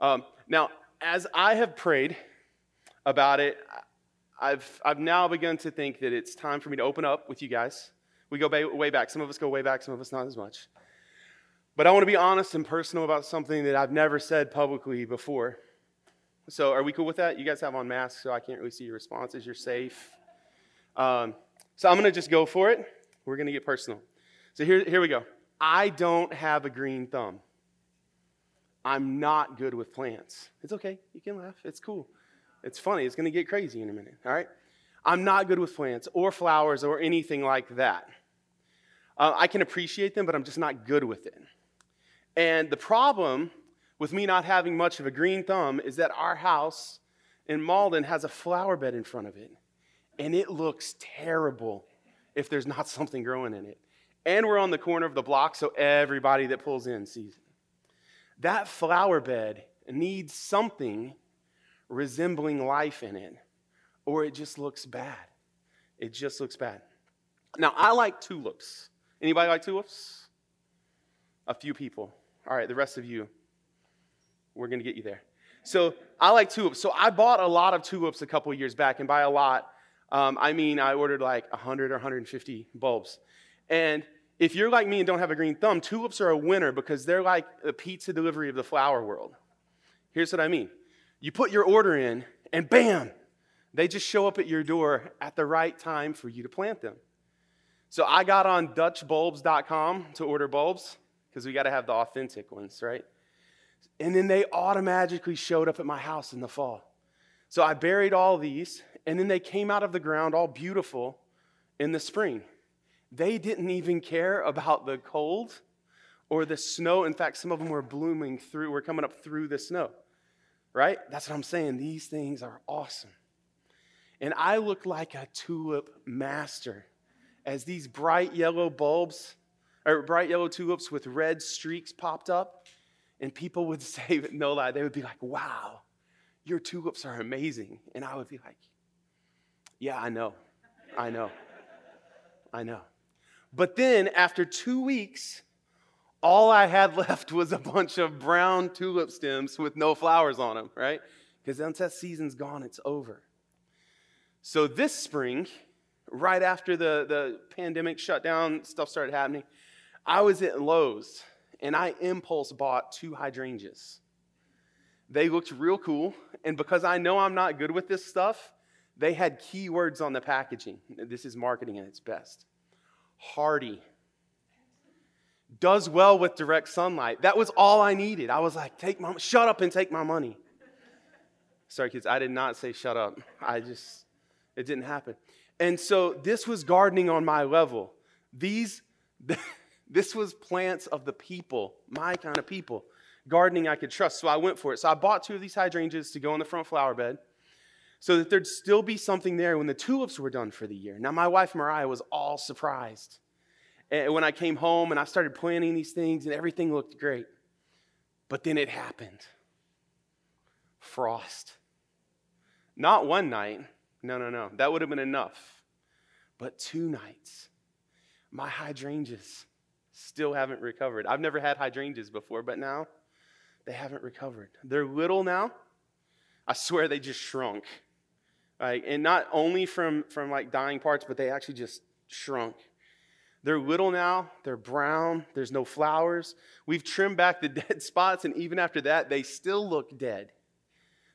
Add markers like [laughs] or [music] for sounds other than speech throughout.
Um, now, as I have prayed about it, I've, I've now begun to think that it's time for me to open up with you guys. We go way back. Some of us go way back, some of us not as much. But I want to be honest and personal about something that I've never said publicly before. So, are we cool with that? You guys have on masks, so I can't really see your responses. You're safe. Um, so, I'm going to just go for it. We're going to get personal. So, here, here we go. I don't have a green thumb. I'm not good with plants. It's okay. You can laugh. It's cool. It's funny. It's going to get crazy in a minute. All right? I'm not good with plants or flowers or anything like that. Uh, I can appreciate them, but I'm just not good with it. And the problem with me not having much of a green thumb is that our house in Malden has a flower bed in front of it. And it looks terrible if there's not [laughs] something growing in it. And we're on the corner of the block, so everybody that pulls in sees it. That flower bed needs something resembling life in it, or it just looks bad. It just looks bad. Now, I like tulips. Anybody like tulips? A few people. All right, the rest of you, we're going to get you there. So I like tulips. So I bought a lot of tulips a couple years back, and by a lot, um, I mean I ordered like 100 or 150 bulbs. And if you're like me and don't have a green thumb, tulips are a winner because they're like the pizza delivery of the flower world. Here's what I mean you put your order in, and bam, they just show up at your door at the right time for you to plant them. So I got on DutchBulbs.com to order bulbs because we got to have the authentic ones, right? And then they automatically showed up at my house in the fall. So I buried all these, and then they came out of the ground all beautiful in the spring. They didn't even care about the cold or the snow. In fact, some of them were blooming through, were coming up through the snow, right? That's what I'm saying. These things are awesome. And I look like a tulip master as these bright yellow bulbs or bright yellow tulips with red streaks popped up, and people would [laughs] say, no lie, they would be like, wow, your tulips are amazing. And I would be like, yeah, I know. I know. I know. But then after two weeks, all I had [laughs] left was a bunch of brown tulip stems with no flowers on them, right? Because once that season's gone, it's over. So this spring, right after the, the pandemic shut down, stuff started happening, I was at Lowe's and I impulse bought two hydrangeas. They looked real cool, and because I know I'm not good with this stuff, they had keywords on the packaging. This is marketing at its best. Hardy. Does well with direct sunlight. That was all I needed. I was like, take my shut up and take my money. Sorry, kids, I did not say shut up. I just it didn't happen. And so this was gardening on my level. These [laughs] This was plants of the people, my kind of people. Gardening I could trust. So I went for it. So I bought two of these hydrangeas to go in the front flower bed so that there'd still be something there when the tulips were done for the year. Now, my wife Mariah was all surprised. And when I came home and I started planting these things and everything looked great. But then it happened frost. Not one night. No, no, no. That would have been enough. But two nights. My hydrangeas still haven't recovered. I've never had hydrangeas before, but now they haven't recovered. They're little now. I swear they just shrunk. And not only from, from like dying parts, but they actually just shrunk. They're little now, they're brown, there's no flowers. We've trimmed back the [laughs] dead spots, and even after that, they still look dead.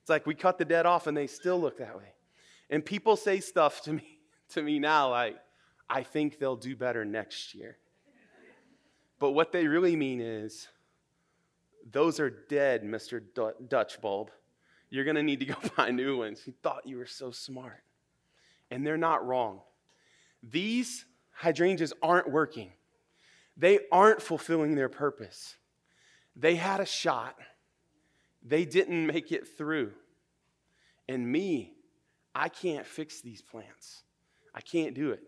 It's like we cut the dead off and they still look that way. And people say stuff to [laughs] me to me now like, I think they'll do better next year. But what they really mean is, those are dead, Mr. Dutch Bulb. You're going to need to go [laughs] buy new ones. You thought you were so smart. And they're not wrong. These hydrangeas aren't working, they aren't fulfilling their purpose. They had a shot, they didn't make it through. And me, I can't fix these plants. I can't do it.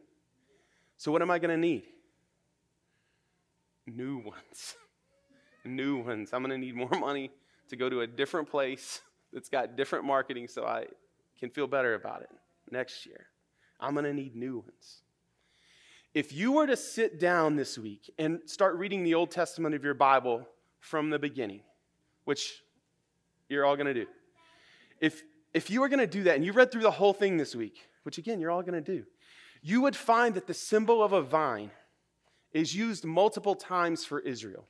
So, what am I going to need? new ones. [laughs] new ones. I'm going to need more money to go to a different place [laughs] that's got different marketing so I can feel better about it next year. I'm going to need new ones. If you were to sit down this week and start reading the Old Testament of your Bible from the beginning, which you're all going to do. If, if you were going to do that and you read through the whole thing this week, which again, you're all going to do, you would find that the symbol of a vine is used multiple times for Israel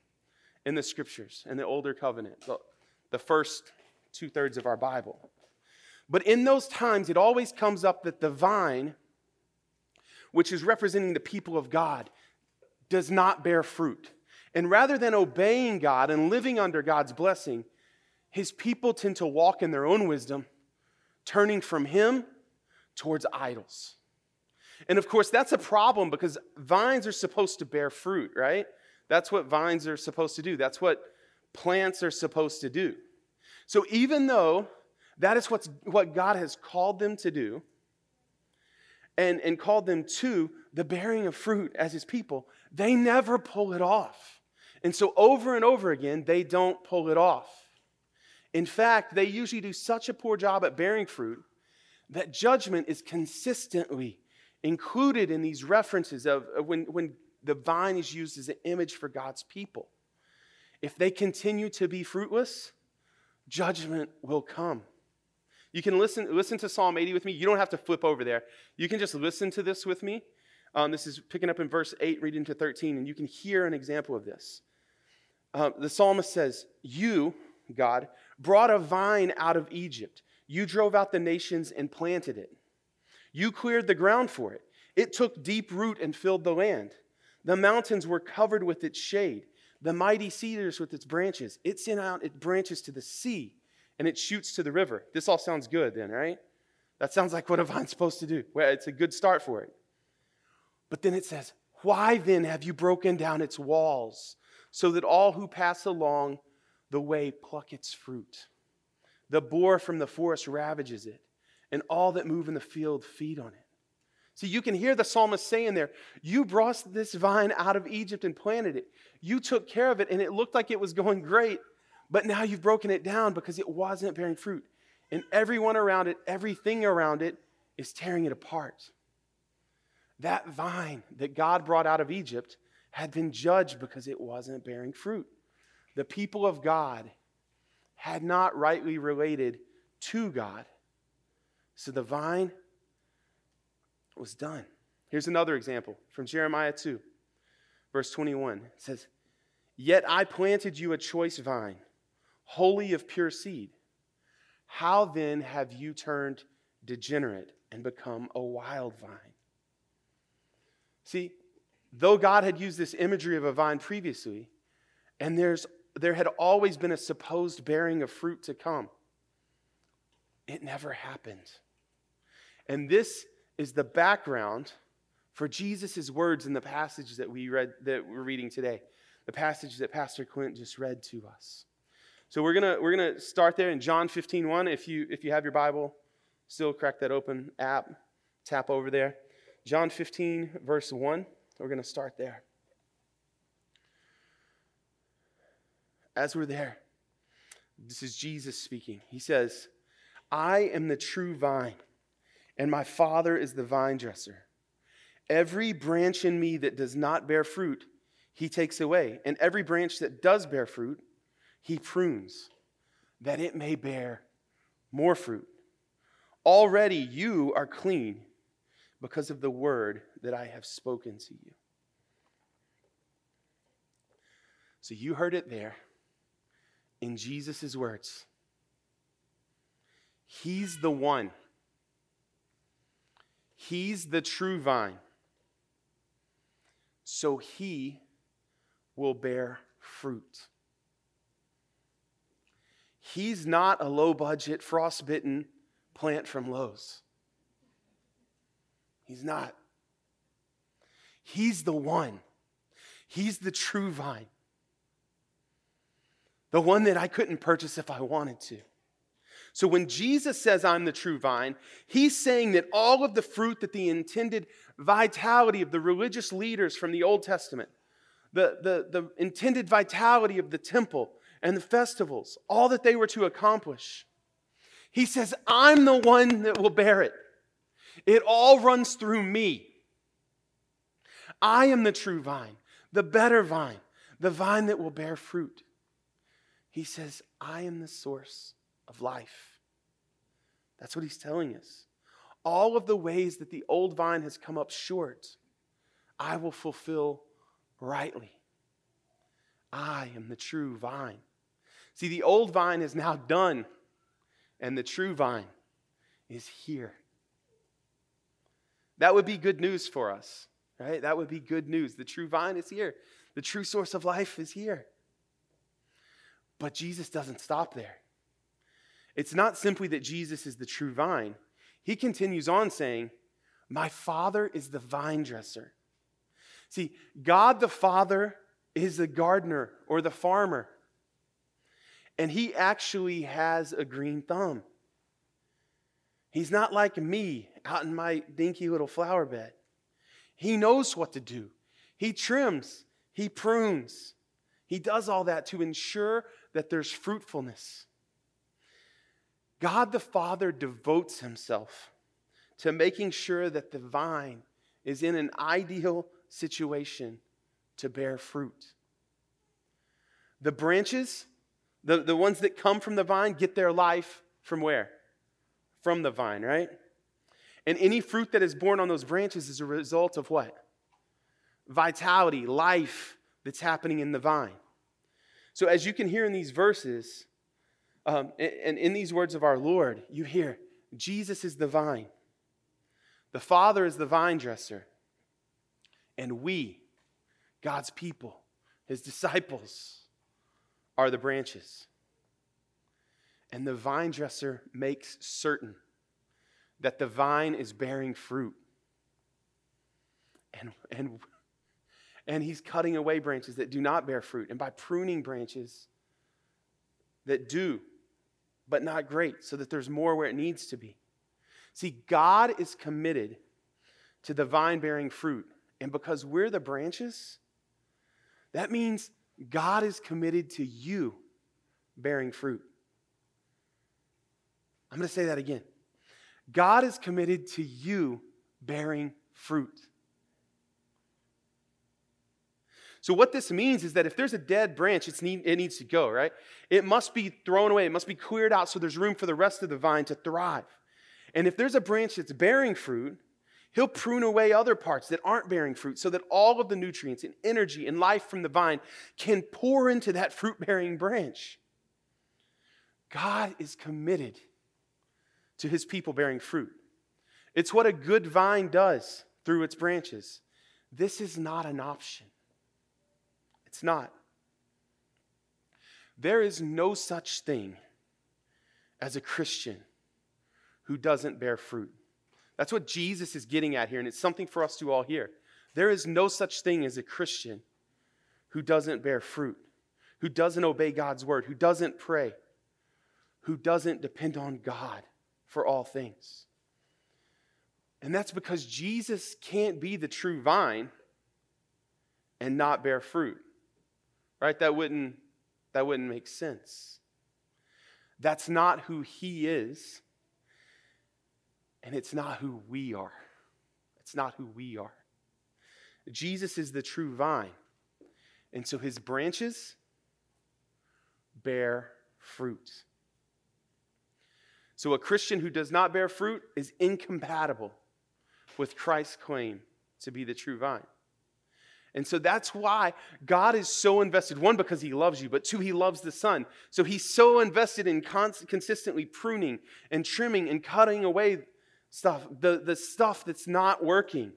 in the scriptures, in the older covenant, the, the first two thirds of our Bible. But in those times, it always comes up that the vine, which is representing the people of God, does not bear fruit. And rather than obeying God and living under God's blessing, his people tend to walk in their own wisdom, turning from him towards idols. And of course, that's a problem because vines are supposed to bear fruit, right? That's what vines are supposed to do. That's what plants are supposed to do. So even though that is what's, what God has called them to do and, and called them to the bearing of fruit as his people, they never pull it off. And so over and over again, they don't pull it off. In fact, they usually do such a poor job at bearing fruit that judgment is consistently included in these references of, when, when the vine is used as an image for God's people. If they continue to be fruitless, judgment will come. You can listen, listen to Psalm 80 with me. You don't have to flip over there. You can just listen to this with me. Um, this is picking up in verse 8, reading to 13, and you can hear an example of this. Uh, the psalmist says, You, God, brought a vine out of Egypt. You drove out the nations and planted it. You cleared the ground for it. It took deep root and filled the land. The mountains were covered with its shade, the mighty cedars with its branches. It sent out its branches to the sea and it shoots to the river. This all sounds good then, right? That sounds like what a vine's supposed to do. Well, it's a good start for it. But then it says, Why then have you broken down its walls so that all who pass along the way pluck its fruit? The boar from the forest ravages it, and all that move in the field feed on it. See, you can hear the psalmist saying there, You brought this vine out of Egypt and planted it. You took care of it, and it looked like it was going great. But now you've broken it down because it wasn't bearing fruit. And everyone around it, everything around it, is tearing it apart. That vine that God brought out of Egypt had been judged because it wasn't bearing fruit. The people of God had not rightly related to God. So the vine was done. Here's another example from Jeremiah 2, verse 21. It says, Yet I planted you a choice vine wholly of pure seed. How then have you turned degenerate and become a wild vine? See, though God had used this imagery of a vine previously, and there's, there had always been a supposed bearing of fruit to come, it never happened. And this is the background for Jesus' words in the passage that we read that we're reading today, the passage that Pastor Clint just read to us. So we're gonna we're gonna start there in John 15, 1. If you if you have your Bible, still crack that open app, tap over there. John 15, verse 1. We're gonna start there. As we're there, this is Jesus speaking. He says, I am the true vine, and my Father is the vine dresser. Every branch in me that does not bear fruit, he takes away. And every branch that does bear fruit, he prunes that it may bear more fruit. Already you are clean because of the word that I have spoken to you. So you heard it there in Jesus' words. He's the one. He's the true vine. So he will bear fruit. He's not a low budget, frostbitten plant from Lowe's. He's not. He's the one. He's the true vine. The one that I couldn't purchase if I wanted to. So when Jesus says, I'm the true vine, he's saying that all of the fruit that the intended vitality of the religious leaders from the Old Testament, the, the, the intended vitality of the temple, and the festivals, all that they were to accomplish. He says, I'm the one that will bear it. It all runs through me. I am the true vine, the better vine, the vine that will bear fruit. He says, I am the source of life. That's what he's telling us. All of the ways that the old vine has come up short, I will fulfill rightly. I am the true vine. See, the old vine is now done, and the true vine is here. That would be good news for us, right? That would be good news. The true vine is here, the true source of life is here. But Jesus doesn't stop there. It's not simply that Jesus is the true vine. He continues on saying, My Father is the vine dresser. See, God the Father is the gardener or the farmer, and He actually has a green thumb. He's not like me out in my dinky little flower bed. He knows what to do. He trims, he prunes, he does all that to ensure that there's fruitfulness. God the Father devotes himself to making sure that the vine is in an ideal situation to bear fruit. The branches, the, the ones that come from the vine, get their life from where? From the vine, right? And any fruit that is born on those branches is a result of what? Vitality, life that's happening in the vine. So, as you can hear in these verses, um, and in these words of our Lord, you hear Jesus is the vine, the Father is the vine dresser, and we, God's people, his disciples, are the branches. And the vine dresser makes certain that the vine is bearing fruit. And, and, and he's cutting away branches that do not bear fruit. And by pruning branches that do, but not great, so that there's more where it needs to be. See, God is committed to the vine bearing fruit. And because we're the branches, that means God is committed to you bearing fruit. I'm going to say that again. God is committed to you bearing fruit. So, what this means is that if there's a dead branch, need, it needs to go, right? It must be thrown away, it must be cleared out so there's room for the rest of the vine to thrive. And if there's a branch that's bearing fruit, he'll prune away other parts that aren't bearing fruit so that all of the nutrients and energy and life from the vine can pour into that fruit bearing branch. God is committed to his people bearing fruit. It's what a good vine does through its branches. This is not an option. It's not. There is no such thing as a Christian who doesn't bear fruit. That's what Jesus is getting at here, and it's something for us to all hear. There is no such thing as a Christian who doesn't bear fruit, who doesn't obey God's word, who doesn't pray, who doesn't depend on God for all things. And that's because Jesus can't be the true vine and not bear fruit. Right? That wouldn't, that wouldn't make sense. That's not who he is, and it's not who we are. It's not who we are. Jesus is the true vine, and so his branches bear fruit. So, a Christian who does not bear fruit is incompatible with Christ's claim to be the true vine. And so that's why God is so invested. One, because he loves you, but two, he loves the Son. So he's so invested in consistently pruning and trimming and cutting away stuff, the, the stuff that's not working,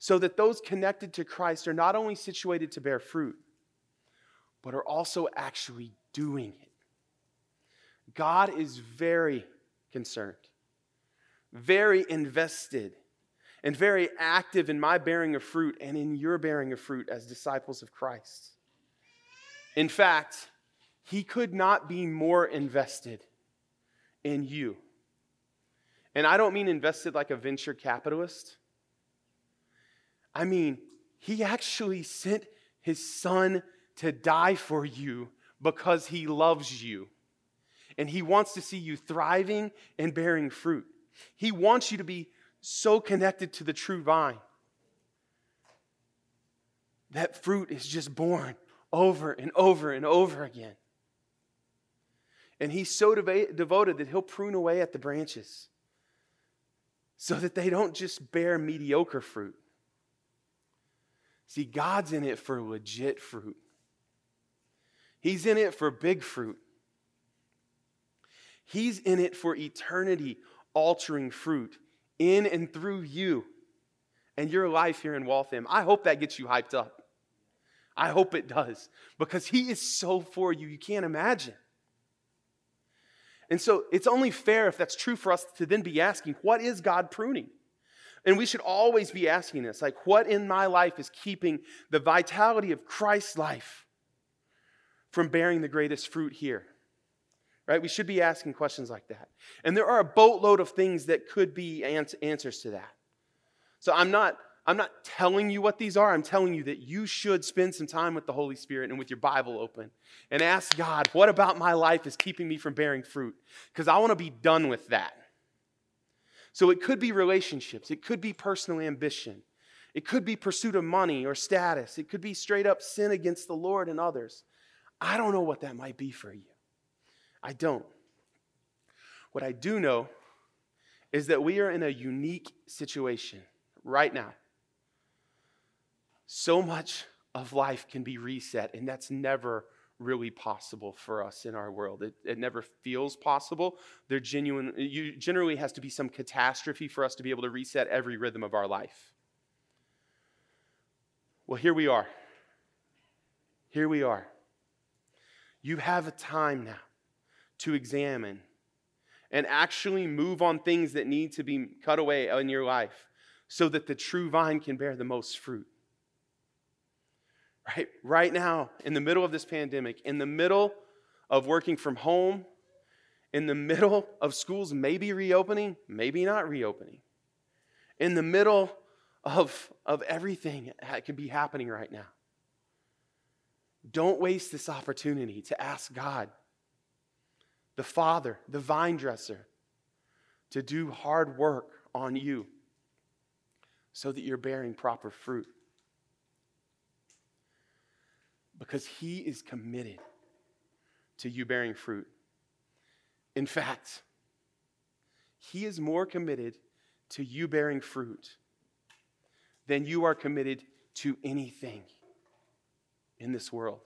so that those connected to Christ are not only situated to bear fruit, but are also actually doing it. God is very concerned, very invested and very active in my bearing of fruit and in your bearing of fruit as disciples of Christ. In fact, he could not be more invested in you. And I don't mean invested like a venture capitalist. I mean, he actually sent his son to die for you because he loves you. And he wants to see you thriving and bearing fruit. He wants you to be so connected to the true vine. That fruit is just born over and over and over again. And he's so devoted that he'll prune away at the branches so that they don't just bear mediocre fruit. See, God's in it for legit fruit, He's in it for big fruit. He's in it for eternity altering fruit in and through you and your life here in Waltham. I hope that gets you hyped up. I hope it does because He is so for you, you can't imagine. And so it's only fair if that's true for us to then be asking, what is God pruning? And we should always be asking this like, what in my life is keeping the vitality of Christ's life from bearing the greatest fruit here? Right? We should be asking questions like that. And there are a boatload of things that could be answers to that. So I'm not I'm not telling you what these are. I'm telling you that you should spend some time with the Holy Spirit and with your Bible open and ask God, what about my life is keeping me from bearing fruit? Because I want to be done with that. So it could be relationships, it could be personal ambition, it could be pursuit of money or status, it could be straight up sin against the Lord and others. I don't know what that might be for you. I don't. What I do know is that we are in a unique situation right now so much of life can be reset, and that's never really possible for us in our world. It, it never feels possible. There genuine, you, generally has to be some catastrophe for us to be able to reset every rhythm of our life. Well, here we are. Here we are. You have a time now to examine and actually move on things that need to be cut away in your life so that the true vine can bear the most fruit right, right now, in the middle of this pandemic, in the middle of working from home, in the middle of schools maybe reopening, maybe not reopening, in the middle of, of everything that could be happening right now. Don't waste this opportunity to ask God, the Father, the vine dresser, to do hard work on you so that you're bearing proper fruit because He is committed to you bearing fruit. In fact, He is more committed to you bearing fruit than you are committed to anything in this world.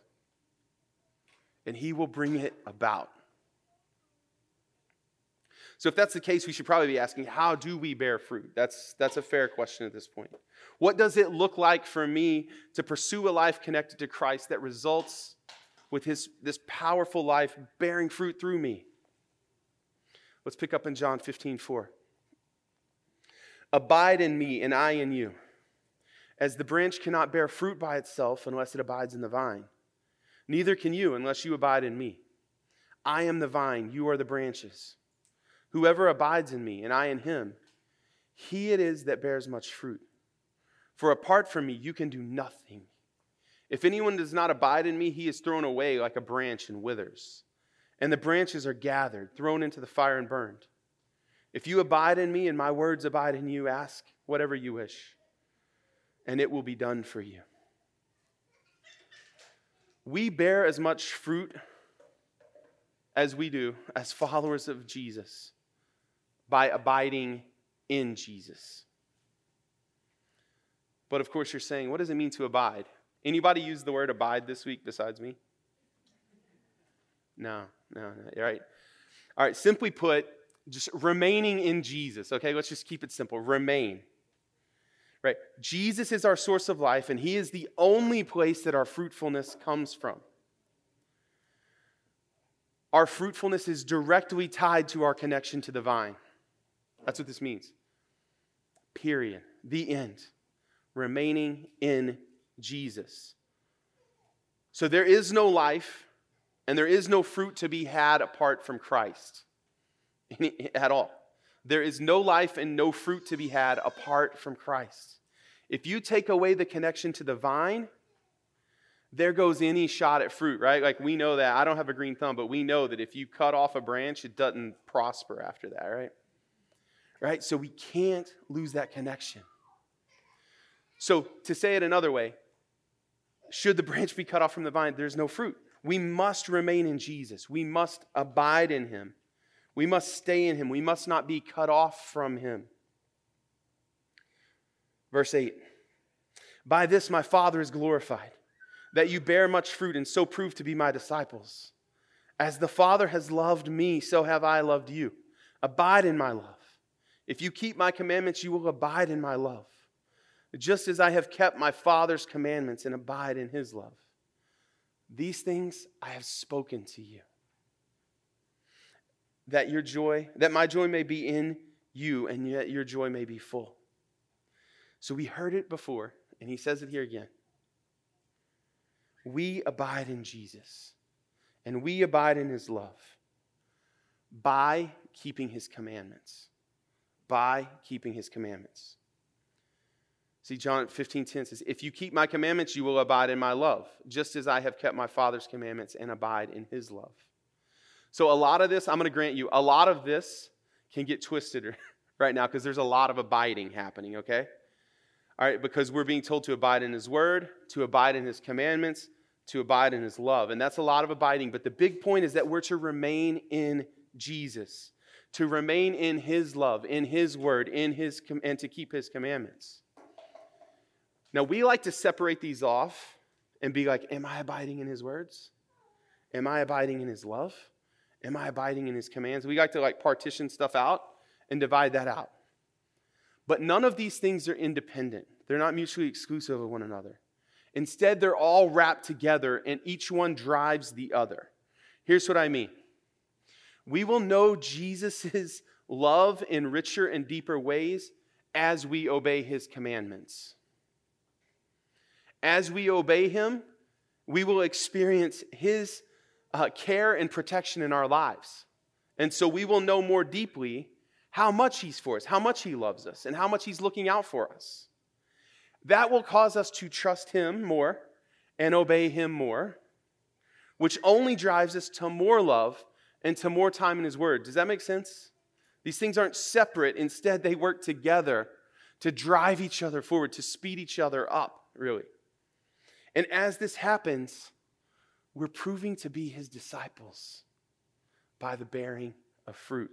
And He will bring it about. So, if that's the case, we should probably be asking, how do we bear fruit? That's, that's a fair question at this point. What does it look like for me to pursue a life connected to Christ that results with his, this powerful life bearing fruit through me? Let's pick up in John 15 4. Abide in me, and I in you. As the branch cannot bear fruit by itself unless it abides in the vine, neither can you unless you abide in me. I am the vine, you are the branches. Whoever abides in me, and I in him, he it is that bears much fruit. For apart from me, you can do nothing. If anyone does not abide in me, he is thrown away like a branch and withers. And the branches are gathered, thrown into the fire, and burned. If you abide in me and my words abide in you, ask whatever you wish, and it will be done for you. We bear as much fruit as we do as followers of Jesus by abiding in Jesus. But of course, you're saying, what does it mean to abide? Anybody use the word abide this week besides me? No, no, no. All right. All right, simply put, just remaining in Jesus. Okay, let's just keep it simple. Remain. Right? Jesus is our source of life, and He is the only place that our fruitfulness comes from. Our fruitfulness is directly tied to our connection to the vine. That's what this means. Period. The end remaining in Jesus. So there is no life and there is no fruit to be had apart from Christ [laughs] at all. There is no life and no fruit to be had apart from Christ. If you take away the connection to the vine, there goes any shot at fruit, right? Like we know that. I don't have a green thumb, but we know that if you cut off a branch, it doesn't prosper after that, right? Right? So we can't lose that connection. So, to say it another way, should the branch be cut off from the vine, there's no fruit. We must remain in Jesus. We must abide in him. We must stay in him. We must not be cut off from him. Verse 8 By this my Father is glorified, that you bear much fruit and so prove to be my disciples. As the Father has loved me, so have I loved you. Abide in my love. If you keep my commandments, you will abide in my love, just as I have kept my Father's commandments and abide in his love. These things I have spoken to you, that your joy, that my joy may be in you, and yet your joy may be full. So we heard it before, and he says it here again. We abide in Jesus, and we abide in his love by keeping his commandments. By keeping his commandments. See, John 15, 10 says, If you keep my commandments, you will abide in my love, just as I have kept my Father's commandments and abide in his love. So, a lot of this, I'm going to grant you, a lot of this can get twisted [laughs] right now because there's a lot of abiding happening, okay? All right, because we're being told to abide in his word, to abide in his commandments, to abide in his love. And that's a lot of abiding. But the big point is that we're to remain in Jesus, to remain in his love, in his word, in his and to keep his commandments. Now, we like to separate these off and be like, Am I abiding in his words? Am I abiding in his love? Am I abiding in his commands? We like to like partition stuff out and divide that out. But none of these things are independent, they're not mutually exclusive of one another. Instead, they're all wrapped together and each one drives the other. Here's what I mean we will know Jesus' [laughs] love in richer and deeper ways as we obey his commandments. As we obey Him, we will experience His uh, care and protection in our lives. And so we will know more deeply how much He's for us, how much He loves us, and how much He's looking out for us. That will cause us to trust Him more and obey Him more, which only drives us to more love and to more time in His Word. Does that make sense? These things aren't separate, instead, they work together to drive each other forward, to speed each other up, really. And as this happens, we're proving to be his disciples by the bearing of fruit.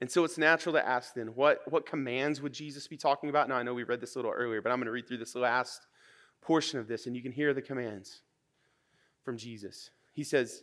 And so it's natural to ask then, what, what commands would Jesus be talking about? Now, I know we read this a little earlier, but I'm going to read through this last portion of this, and you can hear the commands from Jesus. He says,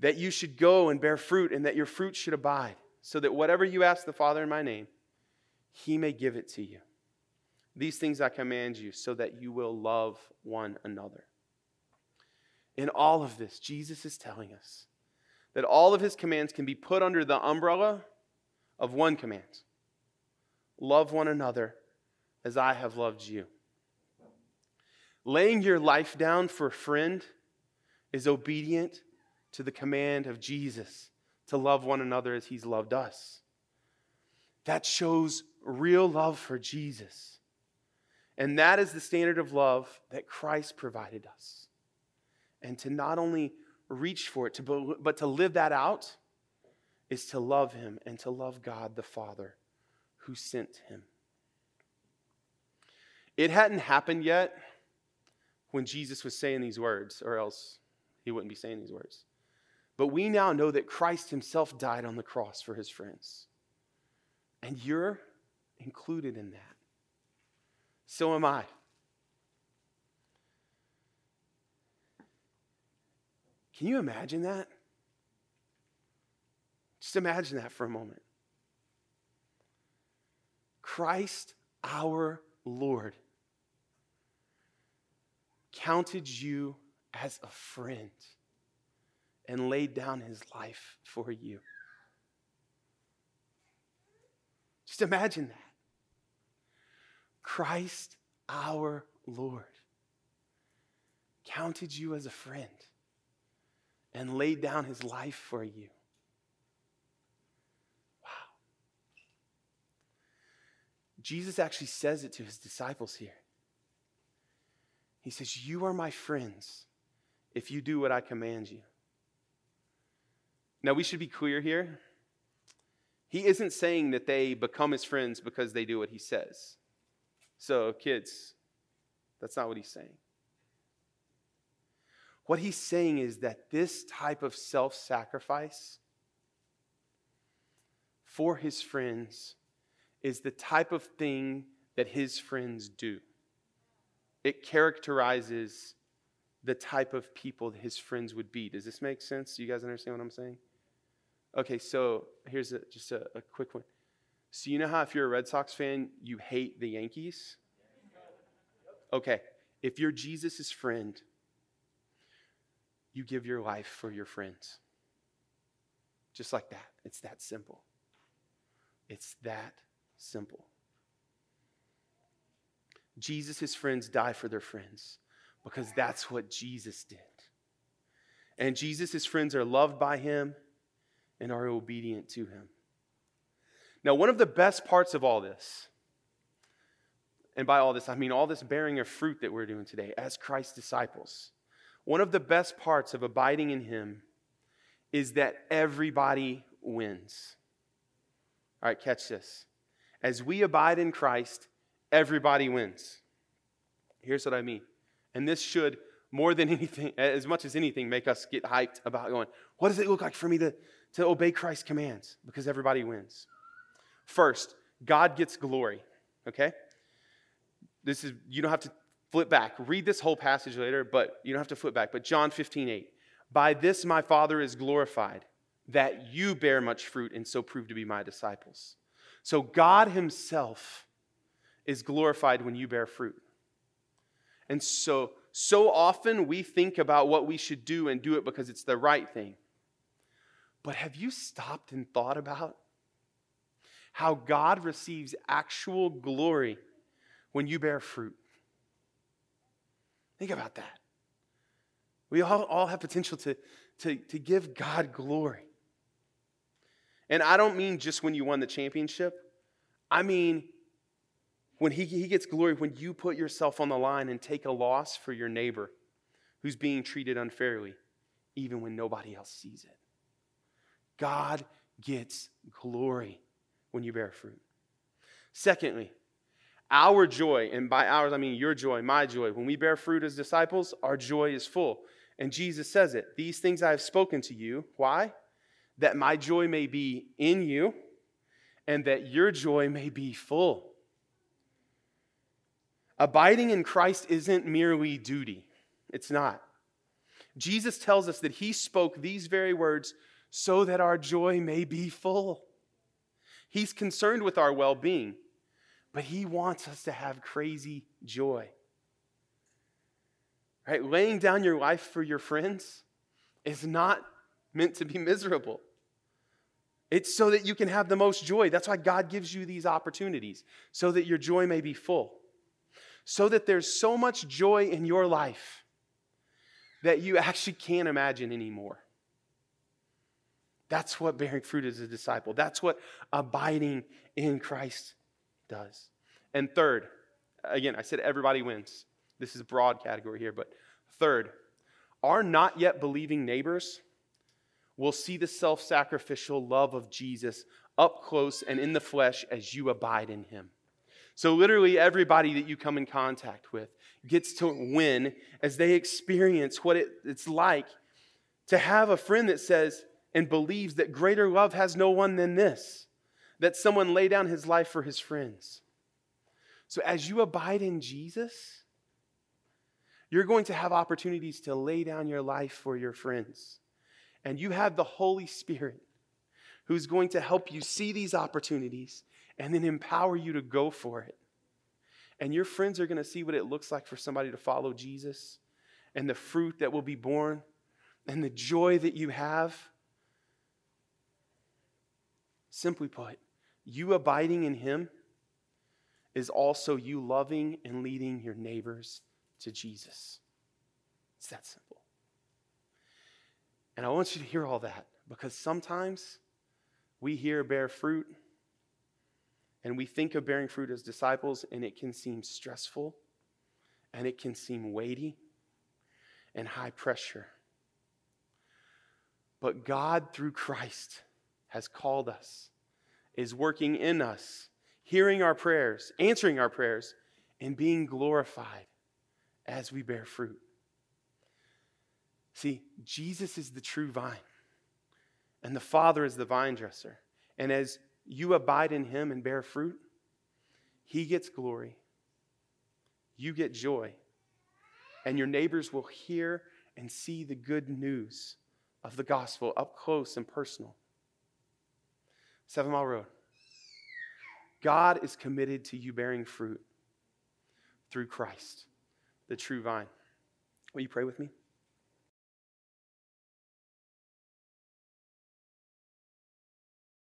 that you should go and bear fruit, and that your fruit should abide, so that whatever you ask the Father in my name, he may give it to you. These things I command you so that you will love one another. In all of this, Jesus is telling us that all of his commands can be put under the umbrella of one command love one another as I have loved you. Laying your life down for a friend is obedient to the command of Jesus to love one another as he's loved us. That shows real love for Jesus. And that is the standard of love that Christ provided us. And to not only reach for it, to, but to live that out is to love Him and to love God the Father who sent Him. It hadn't happened yet when Jesus was saying these words, or else He wouldn't be saying these words. But we now know that Christ Himself died on the cross for His friends. And you're included in that. So am I. Can you imagine that? Just imagine that for a moment. Christ, our Lord, counted you as a friend and laid down his life for you. Just imagine that. Christ our Lord counted you as a friend and laid down his life for you. Wow. Jesus actually says it to his disciples here. He says, You are my friends if you do what I command you. Now, we should be clear here. He isn't saying that they become his friends because they do what he says. So, kids, that's not what he's saying. What he's saying is that this type of self sacrifice for his friends is the type of thing that his friends do. It characterizes the type of people his friends would be. Does this make sense? Do you guys understand what I'm saying? Okay, so here's a, just a, a quick one. So, you know how if you're a Red Sox fan, you hate the Yankees? Okay, if you're Jesus' friend, you give your life for your friends. Just like that. It's that simple. It's that simple. Jesus' friends die for their friends because that's what Jesus did. And Jesus' friends are loved by him and are obedient to him. Now, one of the best parts of all this, and by all this, I mean all this bearing of fruit that we're doing today as Christ's disciples, one of the best parts of abiding in Him is that everybody wins. All right, catch this. As we abide in Christ, everybody wins. Here's what I mean. And this should, more than anything, [laughs] as much as anything, make us get hyped about going, what does it look like for me to, to obey Christ's commands? Because everybody wins. First, God gets glory, okay? This is, you don't have to flip back. Read this whole passage later, but you don't have to flip back. But John 15, 8. By this my Father is glorified, that you bear much fruit and so prove to be my disciples. So God Himself is glorified when you bear fruit. And so, so often we think about what we should do and do it because it's the right thing. But have you stopped and thought about how God receives actual glory when you bear fruit? Think about that. We all, all have potential to, to, to give God glory. And I don't mean just when you won the championship, I mean when he, he gets glory when you put yourself on the line and take a loss for your neighbor who's being treated unfairly, even when nobody else sees it. God gets glory when you bear fruit. Secondly, our joy, and by ours I mean your joy, my joy, when we bear fruit as disciples, our joy is full. And Jesus says it These things I have spoken to you. Why? That my joy may be in you and that your joy may be full. Abiding in Christ isn't merely duty, it's not. Jesus tells us that he spoke these very words so that our joy may be full. He's concerned with our well being but he wants us to have crazy joy. Right? Laying down your life for your friends is not meant to be miserable. It's so that you can have the most joy. That's why God gives you these opportunities, so that your joy may be full. So that there's so much joy in your life that you actually can't imagine anymore. That's what bearing fruit as a disciple. That's what abiding in Christ does. And third, again, I said everybody wins. This is a broad category here, but third, our not yet believing neighbors will see the self sacrificial love of Jesus up close and in the flesh as you abide in him. So, literally, everybody that you come in contact with gets to win as they experience what it, it's like to have a friend that says and believes that greater love has no one than this that someone lay down his life for his friends. So as you abide in Jesus, you're going to have opportunities to lay down your life for your friends. And you have the Holy Spirit who's going to help you see these opportunities and then empower you to go for it. And your friends are going to see what it looks like for somebody to follow Jesus and the fruit that will be born and the joy that you have. Simply put, you abiding in Him is also you loving and leading your neighbors to Jesus. It's that simple. And I want you to hear all that because sometimes we hear bear fruit and we think of bearing fruit as disciples, and it can seem stressful and it can seem weighty and high pressure. But God, through Christ, has called us, is working in us, hearing our prayers, answering our prayers, and being glorified as we bear fruit. See, Jesus is the true vine, and the Father is the vine dresser. And as you abide in him and bear fruit, he gets glory. You get joy. And your neighbors will hear and see the good news of the gospel up close and personal. Seven Mile Road. God is committed to you bearing fruit through Christ, the true vine. Will you pray with me?